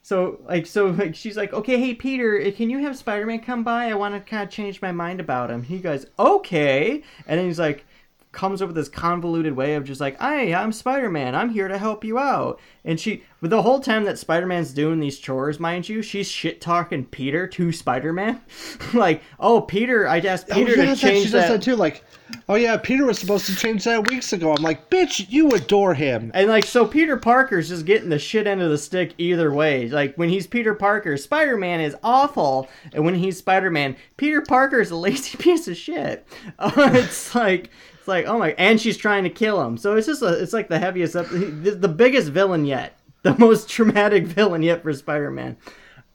so like so like she's like, "Okay, hey Peter, eh, can you have Spider-Man come by? I want to kind of change my mind about him." He goes, "Okay." And then he's like comes up with this convoluted way of just like, "Hey, I'm Spider-Man. I'm here to help you out." And she with the whole time that Spider-Man's doing these chores, mind you, she's shit talking Peter to Spider-Man. like, "Oh, Peter, I asked Oh, Peter yeah, to that- change she does that that too. Like, oh yeah, Peter was supposed to change that weeks ago. I'm like, bitch, you adore him. And like so Peter Parker's just getting the shit end of the stick either way. Like when he's Peter Parker, Spider-Man is awful. And when he's Spider-Man, Peter Parker is a lazy piece of shit. Uh, it's like it's like oh my and she's trying to kill him. So it's just a, it's like the heaviest up the, the biggest villain yet. The most traumatic villain yet for Spider-Man.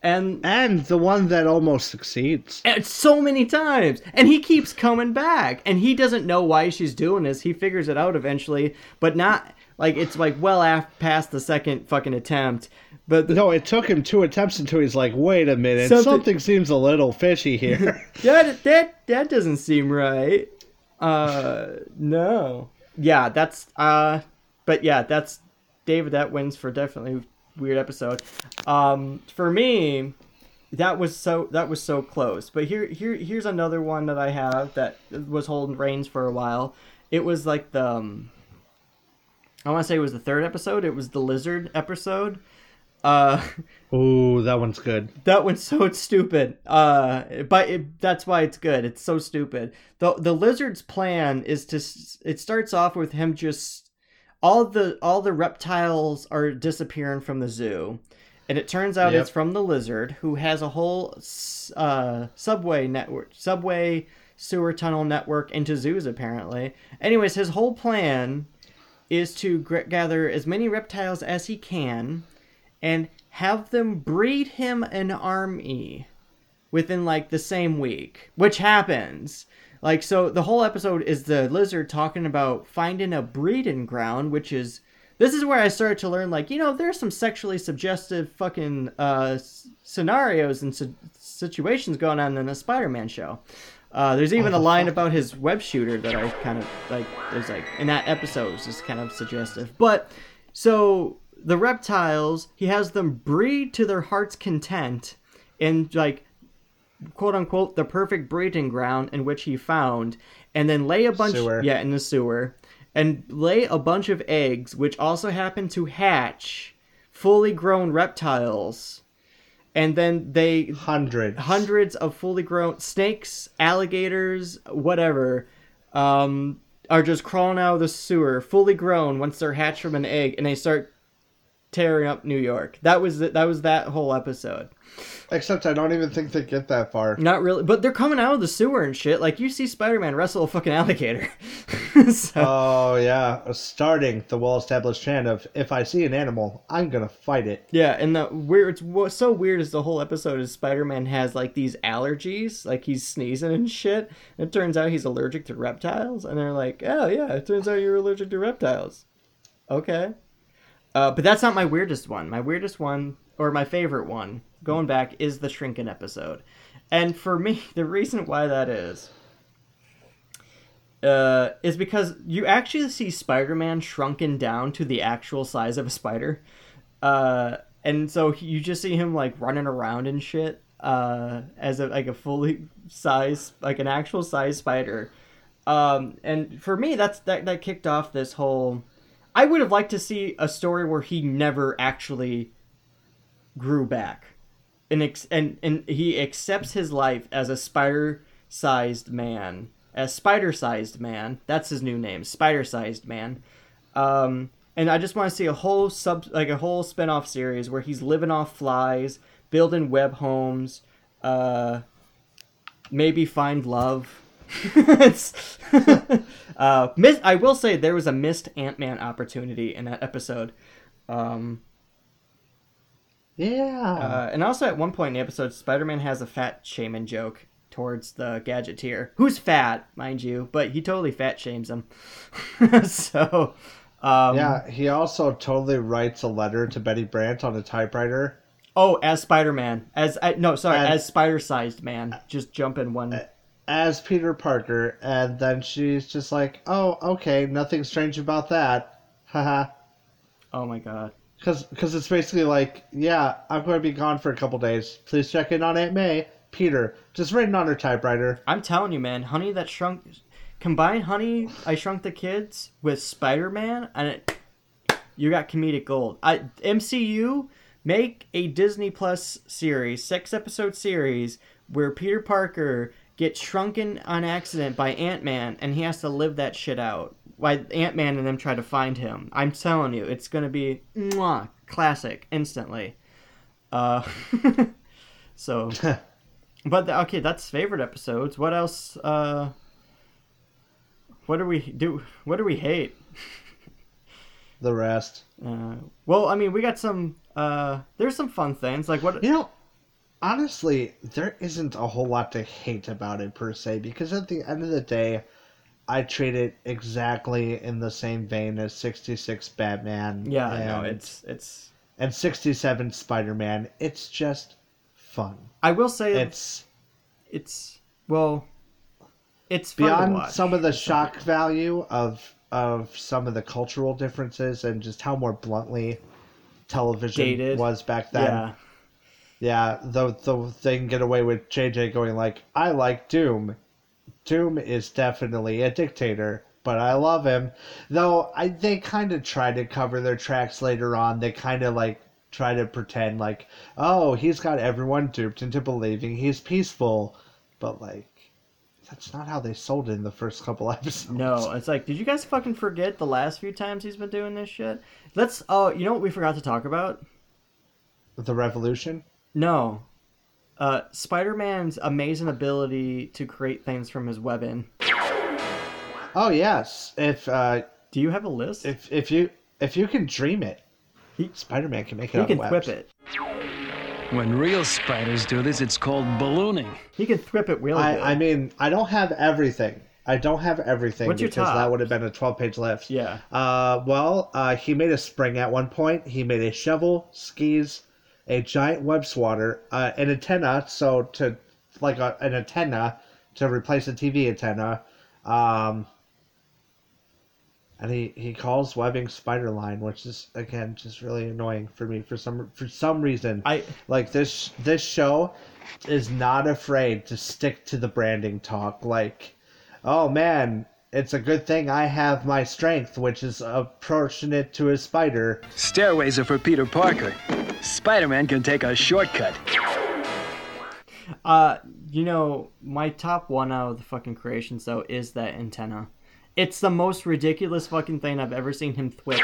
and and the one that almost succeeds. And so many times, and he keeps coming back, and he doesn't know why she's doing this. He figures it out eventually, but not like it's like well after past the second fucking attempt. But no, it took him two attempts until he's like, "Wait a minute, something, something seems a little fishy here." that that that doesn't seem right. Uh, no, yeah, that's uh, but yeah, that's David. That wins for definitely weird episode. Um, for me, that was so that was so close. But here here here's another one that I have that was holding reins for a while. It was like the um, I want to say it was the third episode. It was the lizard episode. Uh, Ooh, that one's good. That one's so stupid. Uh, but it, that's why it's good. It's so stupid. the The lizard's plan is to. It starts off with him just all the all the reptiles are disappearing from the zoo, and it turns out yep. it's from the lizard who has a whole uh, subway network, subway sewer tunnel network into zoos apparently. Anyways, his whole plan is to gather as many reptiles as he can and have them breed him an army within like the same week, which happens. Like so the whole episode is the lizard talking about finding a breeding ground, which is this is where I started to learn like, you know, there's some sexually suggestive fucking uh scenarios and su- situations going on in a Spider-Man show. Uh, there's even a line about his web shooter that I kind of like. There's like in that episode, it's just kind of suggestive. But so the reptiles, he has them breed to their heart's content in like quote unquote the perfect breeding ground in which he found, and then lay a bunch sewer. yeah in the sewer, and lay a bunch of eggs, which also happen to hatch fully grown reptiles. And then they hundreds hundreds of fully grown snakes, alligators, whatever, um, are just crawling out of the sewer, fully grown once they're hatched from an egg, and they start tearing up New York. That was the, that was that whole episode. Except I don't even think they get that far. Not really, but they're coming out of the sewer and shit. Like you see Spider-Man wrestle a fucking alligator. so. Oh yeah, starting the well-established chant of "If I see an animal, I'm gonna fight it." Yeah, and the weird. What's so weird is the whole episode is Spider-Man has like these allergies, like he's sneezing and shit. And it turns out he's allergic to reptiles, and they're like, "Oh yeah, it turns out you're allergic to reptiles." Okay. Uh, but that's not my weirdest one. My weirdest one, or my favorite one, going back, is the Shrinking episode. And for me, the reason why that is, uh, is because you actually see Spider-Man shrunken down to the actual size of a spider. Uh, and so you just see him like running around and shit uh, as a like a fully size like an actual size spider. Um, and for me, that's that that kicked off this whole I would have liked to see a story where he never actually grew back, and ex- and and he accepts his life as a spider-sized man, a spider-sized man. That's his new name, spider-sized man. Um, and I just want to see a whole sub, like a whole spin-off series where he's living off flies, building web homes, uh, maybe find love uh, miss, I will say there was a missed Ant Man opportunity in that episode. Um, yeah. Uh, and also, at one point in the episode, Spider Man has a fat shaman joke towards the Gadgeteer, who's fat, mind you, but he totally fat shames him. so. Um, yeah, he also totally writes a letter to Betty Brant on a typewriter. Oh, as Spider Man, as I, no, sorry, and, as Spider-sized man, just jump in one. Uh, as Peter Parker, and then she's just like, "Oh, okay, nothing strange about that." Haha. oh my god. Because because it's basically like, yeah, I'm going to be gone for a couple days. Please check in on Aunt May. Peter, just written on her typewriter. I'm telling you, man, Honey that shrunk, combine Honey I Shrunk the Kids with Spider Man, and it, you got comedic gold. I MCU make a Disney Plus series, six episode series where Peter Parker gets shrunken on accident by Ant Man, and he has to live that shit out. Why Ant Man and them try to find him. I'm telling you, it's gonna be mwah, classic instantly. Uh, so, but the, okay, that's favorite episodes. What else? Uh, what do we do? What do we hate? the rest. Uh, well, I mean, we got some. Uh, there's some fun things like what you know. Honestly, there isn't a whole lot to hate about it per se, because at the end of the day, I treat it exactly in the same vein as 66 Batman. Yeah, and, no, it's it's and 67 Spider-Man. It's just fun. I will say It's it's well, it's beyond some of the shock value of of some of the cultural differences and just how more bluntly television Dated. was back then. Yeah. Yeah, the the they can get away with JJ going like, I like Doom. Doom is definitely a dictator, but I love him. Though I they kind of try to cover their tracks later on. They kind of like try to pretend like, oh, he's got everyone duped into believing he's peaceful, but like that's not how they sold it in the first couple episodes. No, it's like, did you guys fucking forget the last few times he's been doing this shit? Let's. Oh, you know what we forgot to talk about? The Revolution. No. Uh, Spider-Man's amazing ability to create things from his webbing. Oh yes, if uh, do you have a list? If if you if you can dream it, Spider-Man can make it. He out can of whip it. When real spiders do this, it's called ballooning. He can whip it really good. I, I mean, I don't have everything. I don't have everything What's your because top? that would have been a 12 page list. Yeah. Uh, well, uh, he made a spring at one point. He made a shovel, skis, a giant web swatter, uh, an antenna, so to, like a, an antenna to replace a TV antenna. Um, and he, he calls webbing spider line, which is again just really annoying for me for some for some reason. I like this this show is not afraid to stick to the branding talk. Like, oh man, it's a good thing I have my strength, which is proportionate to a spider. Stairways are for Peter Parker. Spider-Man can take a shortcut. Uh, you know, my top one out of the fucking creations though is that antenna. It's the most ridiculous fucking thing I've ever seen him thwip.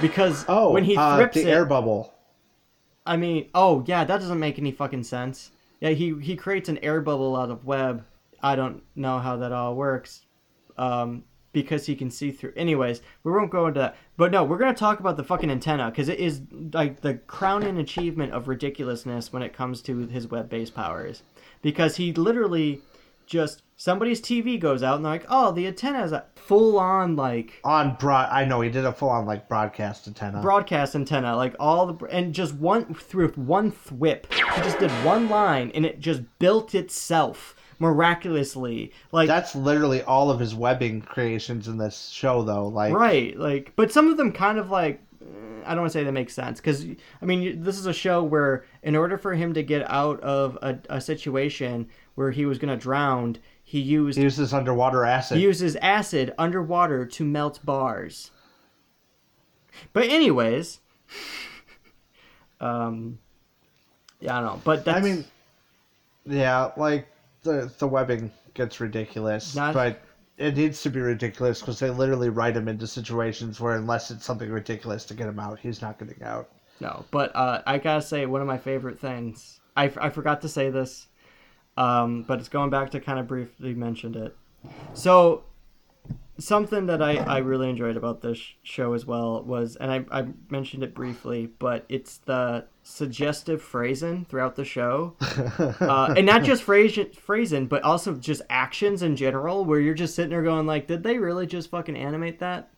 Because Oh, when he uh, thwips the it, air bubble. I mean, oh yeah, that doesn't make any fucking sense. Yeah, he he creates an air bubble out of web. I don't know how that all works, um, because he can see through. Anyways, we won't go into that. But no, we're gonna talk about the fucking antenna because it is like the crowning achievement of ridiculousness when it comes to his web-based powers. Because he literally just somebody's TV goes out and they're like, oh, the antenna is a full on like On broad, I know he did a full on like broadcast antenna. broadcast antenna, like all the and just one through one thwip. He just did one line and it just built itself miraculously. Like That's literally all of his webbing creations in this show, though. Like, right, like but some of them kind of like eh, I don't want to say they make sense because I mean this is a show where in order for him to get out of a, a situation where he was gonna drown, he used he uses underwater acid. he uses acid underwater to melt bars. But anyways, um, yeah, I don't know. But that's, I mean, yeah, like the the webbing gets ridiculous, Not- but it needs to be ridiculous because they literally write him into situations where unless it's something ridiculous to get him out, he's not getting out. No, but uh, I gotta say one of my favorite things. I, I forgot to say this, um, but it's going back to kind of briefly mentioned it. So something that I, I really enjoyed about this show as well was, and I, I mentioned it briefly, but it's the suggestive phrasing throughout the show, uh, and not just phrase, phrasing, but also just actions in general, where you're just sitting there going like, did they really just fucking animate that?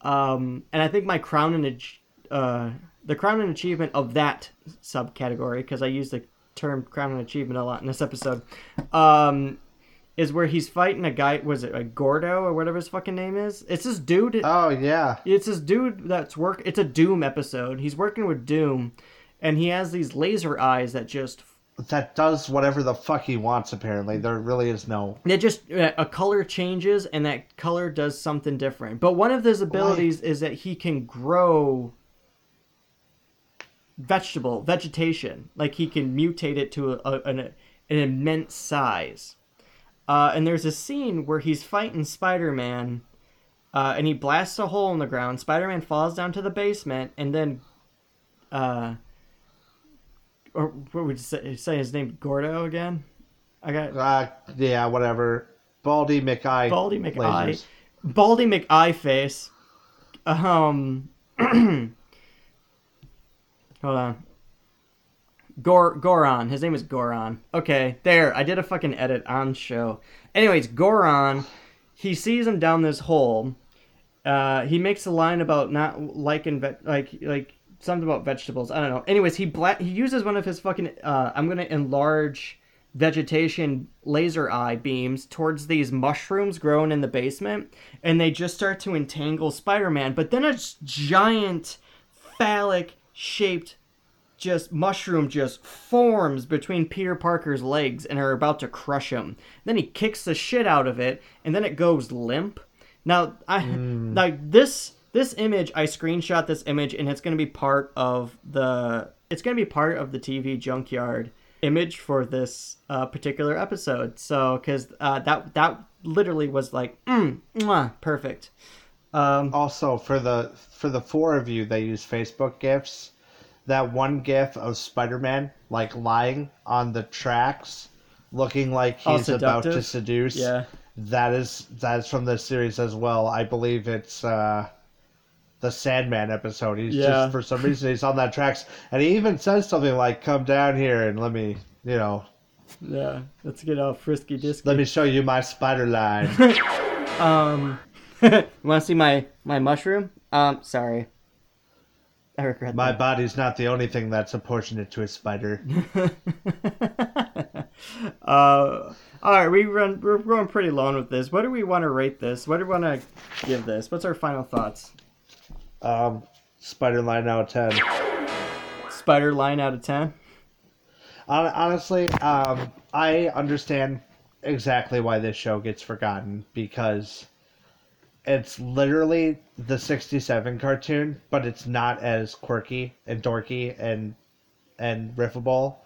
Um, and I think my crown and uh, the crown and achievement of that subcategory, because I use the term crown and achievement a lot in this episode, um, is where he's fighting a guy. Was it a Gordo or whatever his fucking name is? It's this dude. Oh yeah, It's this dude that's work. It's a Doom episode. He's working with Doom, and he has these laser eyes that just that does whatever the fuck he wants. Apparently, there really is no. It just uh, a color changes and that color does something different. But one of his abilities is that he can grow vegetable vegetation. Like he can mutate it to a, a- an, an immense size. Uh, and there's a scene where he's fighting Spider-Man, uh, and he blasts a hole in the ground. Spider-Man falls down to the basement, and then, uh, or what would you say, say his name? Gordo again? I got Uh, yeah, whatever. Baldy McEye. Baldy McEye. lasers. Baldy McEye face. Um, hold on. Gor Goron. His name is Goron. Okay, there. I did a fucking edit on show. Anyways, Goron. He sees him down this hole. Uh, he makes a line about not liking ve- like like something about vegetables. I don't know. Anyways, he bla- he uses one of his fucking uh, I'm gonna enlarge vegetation laser eye beams towards these mushrooms growing in the basement, and they just start to entangle Spider-Man. But then a giant phallic shaped just mushroom just forms between Peter Parker's legs and are about to crush him. Then he kicks the shit out of it, and then it goes limp. Now, I Mm. like this this image. I screenshot this image, and it's going to be part of the it's going to be part of the TV junkyard image for this uh, particular episode. So, because uh, that that literally was like mm, mwah, perfect. Um, also, for the for the four of you that use Facebook gifs, that one gif of Spider-Man like lying on the tracks, looking like All he's about to seduce. Yeah. that is that is from the series as well. I believe it's uh, the Sandman episode. He's Yeah. just for some reason he's on that tracks, and he even says something like, "Come down here and let me, you know, yeah, let's get all frisky disky. let me show you my spider line." Um, want to see my my mushroom? Um, sorry. I regret my that. body's not the only thing that's proportionate to a spider. Uh, all right, we run. We're going pretty long with this. What do we want to rate this? What do we want to give this? What's our final thoughts? Um, spider line out of ten. Spider line out of ten. Hon- Honestly, um, I understand exactly why this show gets forgotten because it's literally the 67 cartoon, but it's not as quirky and dorky and and riffable.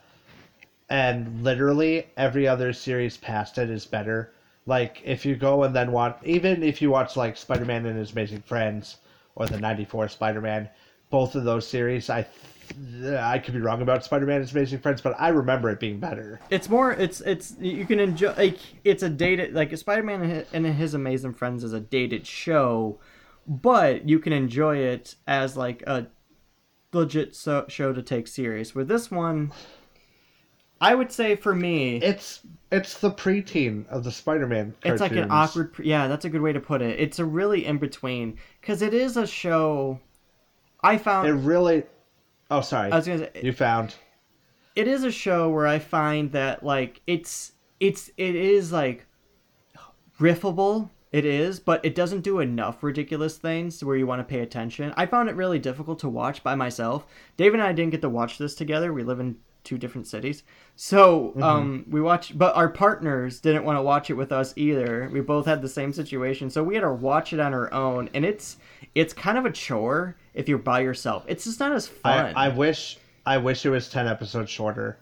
And literally every other series past it is better. Like if you go and then watch, even if you watch like Spider-Man and His Amazing Friends or the '94 Spider-Man, both of those series, I I could be wrong about Spider-Man and His Amazing Friends, but I remember it being better. It's more. It's it's you can enjoy. Like it's a dated like Spider Man and His- Amazing Friends is a dated show, but you can enjoy it as like a legit so, show to take serious. With this one, I would say for me, It's it's the preteen of the Spider-Man. it's like an awkward. pre- Yeah, that's a good way to put it. It's a really in between because it is a show. I found It really. Oh, sorry. I was gonna say you found. it is a show where I find that like it's it's it is like riffable. It is, but it doesn't do enough ridiculous things where you want to pay attention. I found it really difficult to watch by myself. Dave and I didn't get to watch this together. We live in two different cities. So, um we watched but our partners didn't want to watch it with us either. We both had the same situation. So we had to watch it on our own and it's it's kind of a chore if you're by yourself. It's just not as fun. I, I wish I wish it was ten episodes shorter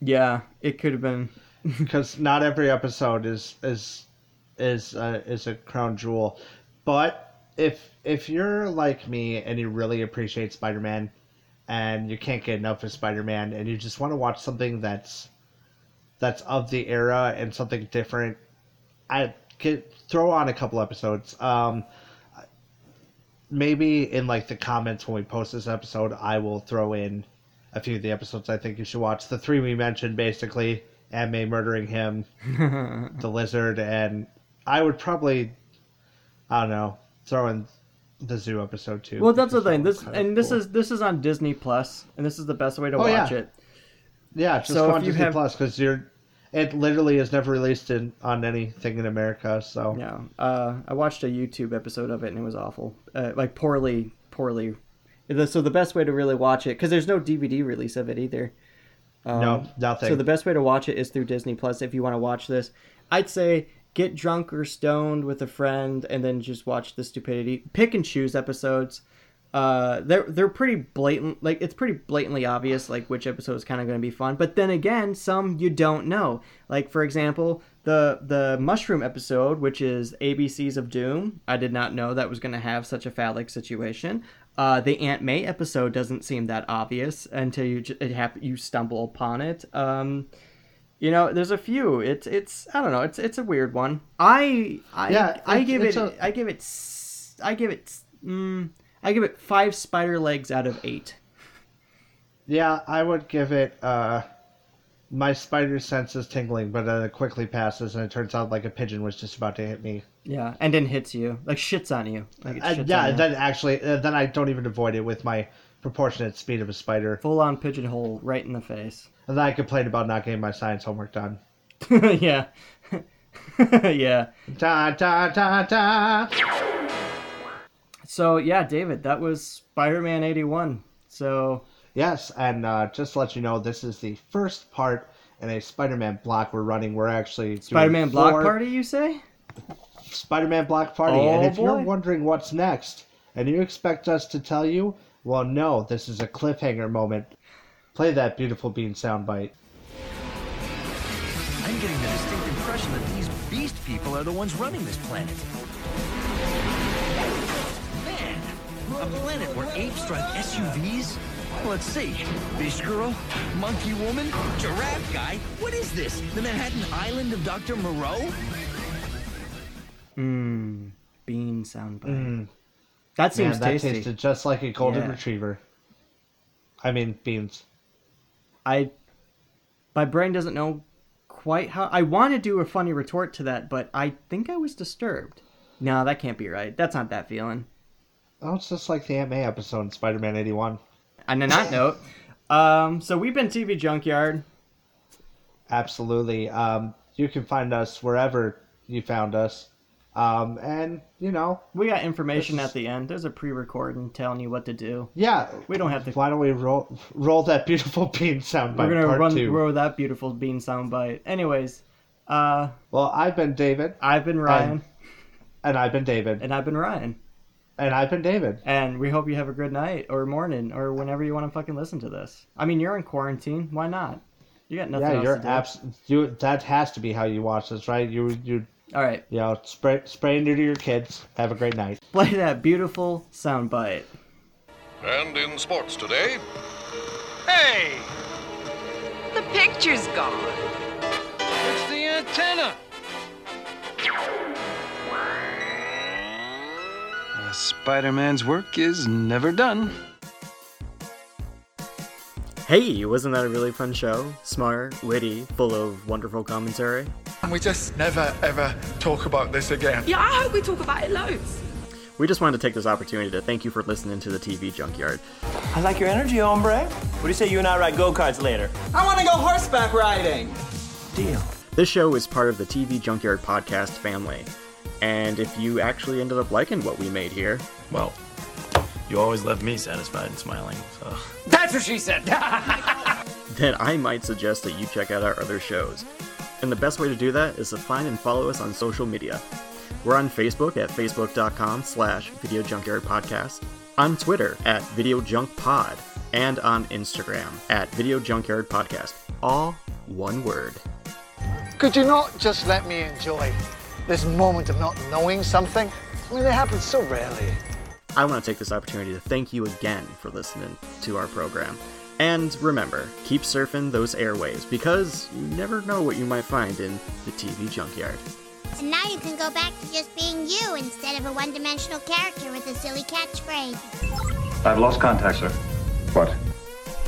yeah, it could have been because not every episode is is is uh, is a crown jewel. But if if you're like me and you really appreciate Spider-Man and you can't get enough of Spider-Man and you just want to watch something that's that's of the era and something different, I could throw on a couple episodes. Um, maybe in like the comments when we post this episode, I will throw in a few of the episodes I think you should watch. The three we mentioned, basically, Aunt May murdering him, the lizard, and I would probably, I don't know, throw in the zoo episode too. Well, that's the thing. This and this cool. is this is on Disney Plus, and this is the best way to Oh, watch yeah. it. yeah, just so on you Disney have- Plus because you're. It literally is never released in on anything in America, so Yeah, uh, I watched a YouTube episode of it, and it was awful. Uh, like poorly, poorly. So the best way to really watch it, because there's no DVD release of it either. Um, No, nothing. So the best way to watch it is through Disney Plus. If you want to watch this, I'd say get drunk or stoned with a friend, and then just watch the stupidity. Pick and choose episodes. Uh, they're they're pretty blatant. Like it's pretty blatantly obvious, like which episode is kind of going to be fun. But then again, some you don't know. Like for example, the the mushroom episode, which is ABCs of Doom. I did not know that was going to have such a phallic situation. Uh, the Aunt May episode doesn't seem that obvious until you it hap- you stumble upon it. Um, you know, there's a few. It's it's I don't know. It's it's a weird one. I I Yeah, I give it a- I give it I give it mm, I give it five spider legs out of eight. Yeah, I would give it. Uh, my spider sense is tingling, but then it quickly passes, and it turns out like a pigeon was just about to hit me. Yeah, and then hits you, like shits on you. Like it Uh, yeah, on you. then actually, uh, then I don't even avoid it with my proportionate speed of a spider. Full on pigeonhole right in the face. And then I complain about not getting my science homework done. yeah. yeah. Da da da da. So yeah, David, that was Spider-Man 81. So Yes, and uh, just to let you know, this is the first part in a Spider-Man block we're running. We're actually Spider-Man Block four Party, you say? Spider-Man Block Party. Oh, and if you're wondering what's next, and you expect us to tell you, well, no, this is a cliffhanger moment. Play that beautiful bean soundbite. I'm getting the distinct impression that these beast people are the ones running this planet. Man, a planet where apes drive SUVs? Let's see. Beast girl, monkey woman, giraffe guy. What is this? The Manhattan Island of Dr. Moreau? Mmm. Bean soundbite. Mm. That seems Man, that tasty. tasted just like a golden Yeah. retriever. I mean, beans. I my brain doesn't know quite how I want to do a funny retort to that, but I think I was disturbed. No, that can't be right. That's not that feeling. Oh, it's just like the Aunt May episode in Spider-Man 81. And on that note, um, so we've been TV Junkyard. Absolutely. Um, you can find us wherever you found us. Um, and, you know, We got information at the end. There's a pre-recording telling you what to do. yeah. We don't have to. Why don't we roll roll that beautiful bean soundbite We're gonna run two? through that beautiful bean soundbite. Anyways, uh, Well, I've been David, I've been Ryan, and I've been David, and I've been Ryan, and I've been David. and we hope you have a good night or morning or whenever you want to fucking listen to this. I mean, you're in quarantine. Why not? You got nothing yeah, else you're to do. abs- you. That has to be how you watch this, right? You you All right, you know spray spray into your kids. Have a great night. play that beautiful soundbite. And in sports today, Hey! The picture's gone. It's the antenna! Uh, Spider-Man's work is never done. Hey, wasn't that a really fun show? Smart, witty, full of wonderful commentary. And we just never ever talk about this again. Yeah, I hope we talk about it loads. We just wanted to take this opportunity to thank you for listening to the TV Junkyard. I like your energy, hombre. What do you say you and I ride go-karts later? I want to go horseback riding. Deal. This show is part of the TV Junkyard podcast family. And if you actually ended up liking what we made here, Well, you always left me satisfied and smiling, so. That's what she said! then I might suggest that you check out our other shows. And the best way to do that is to find and follow us on social media. We're on Facebook at facebook.com slash Video Junkyard Podcast, on Twitter at Video Junk Pod, and on Instagram at Video Junkyard Podcast. All one word. Could you not just let me enjoy this moment of not knowing something? I mean, it happens so rarely. I want to take this opportunity to thank you again for listening to our program. And remember, keep surfing those airways because you never know what you might find in the TV junkyard. And now you can go back to just being you instead of a one dimensional character with a silly catchphrase. I've lost contact, sir. What?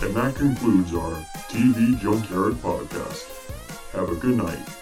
And that concludes our TV Junkyard podcast. Have a good night.